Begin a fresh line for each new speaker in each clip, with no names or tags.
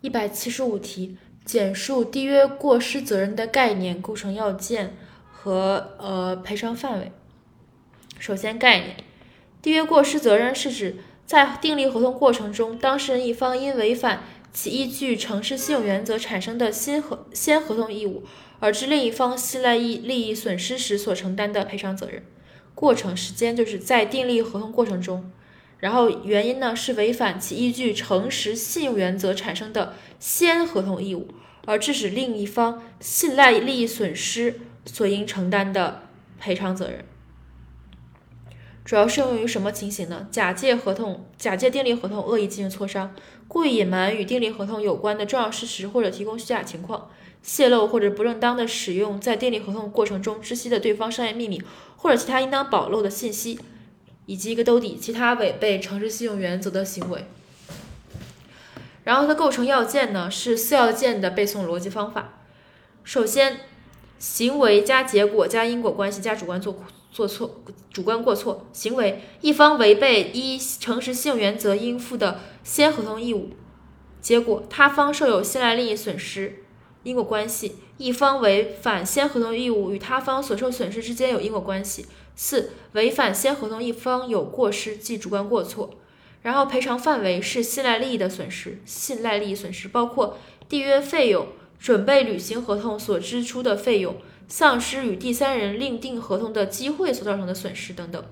一百七十五题，简述缔约过失责任的概念、构成要件和呃赔偿范围。首先，概念，缔约过失责任是指在订立合同过程中，当事人一方因违反其依据诚实信用原则产生的新合先合同义务，而致另一方信赖益利益损失时所承担的赔偿责任。过程时间就是在订立合同过程中。然后原因呢是违反其依据诚实信用原则产生的先合同义务，而致使另一方信赖利益损失所应承担的赔偿责任。主要适用于什么情形呢？假借合同、假借订立合同恶意进行磋商，故意隐瞒与订立合同有关的重要事实或者提供虚假情况，泄露或者不正当的使用在订立合同过程中知悉的对方商业秘密或者其他应当保露的信息。以及一个兜底，其他违背诚实信用原则的行为。然后它构成要件呢，是四要件的背诵逻辑方法。首先，行为加结果加因果关系加主观做做错，主观过错。行为一方违背一诚实信用原则应负的先合同义务，结果他方受有信赖利益损失。因果关系一方违反先合同义务与他方所受损失之间有因果关系。四、违反先合同一方有过失，即主观过错。然后赔偿范围是信赖利益的损失，信赖利益损失包括缔约费用、准备履行合同所支出的费用、丧失与第三人另订合同的机会所造成的损失等等。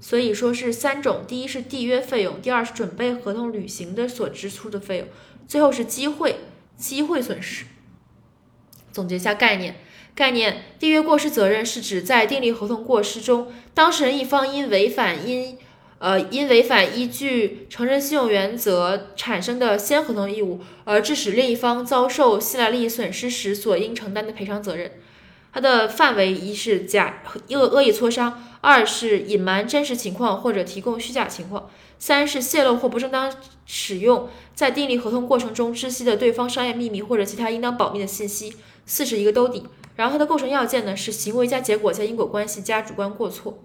所以说是三种：第一是缔约费用，第二是准备合同履行的所支出的费用，最后是机会机会损失。总结一下概念。概念：缔约过失责任是指在订立合同过失中，当事人一方因违反因呃因违反依据承认信用原则产生的先合同义务，而致使另一方遭受信赖利益损失时所应承担的赔偿责任。它的范围一是假恶恶意磋商，二是隐瞒真实情况或者提供虚假情况，三是泄露或不正当使用在订立合同过程中知悉的对方商业秘密或者其他应当保密的信息，四是一个兜底。然后它的构成要件呢是行为加结果加因果关系加主观过错，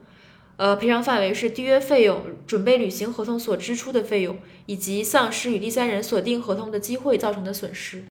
呃，赔偿范围是缔约费用、准备履行合同所支出的费用，以及丧失与第三人所订合同的机会造成的损失。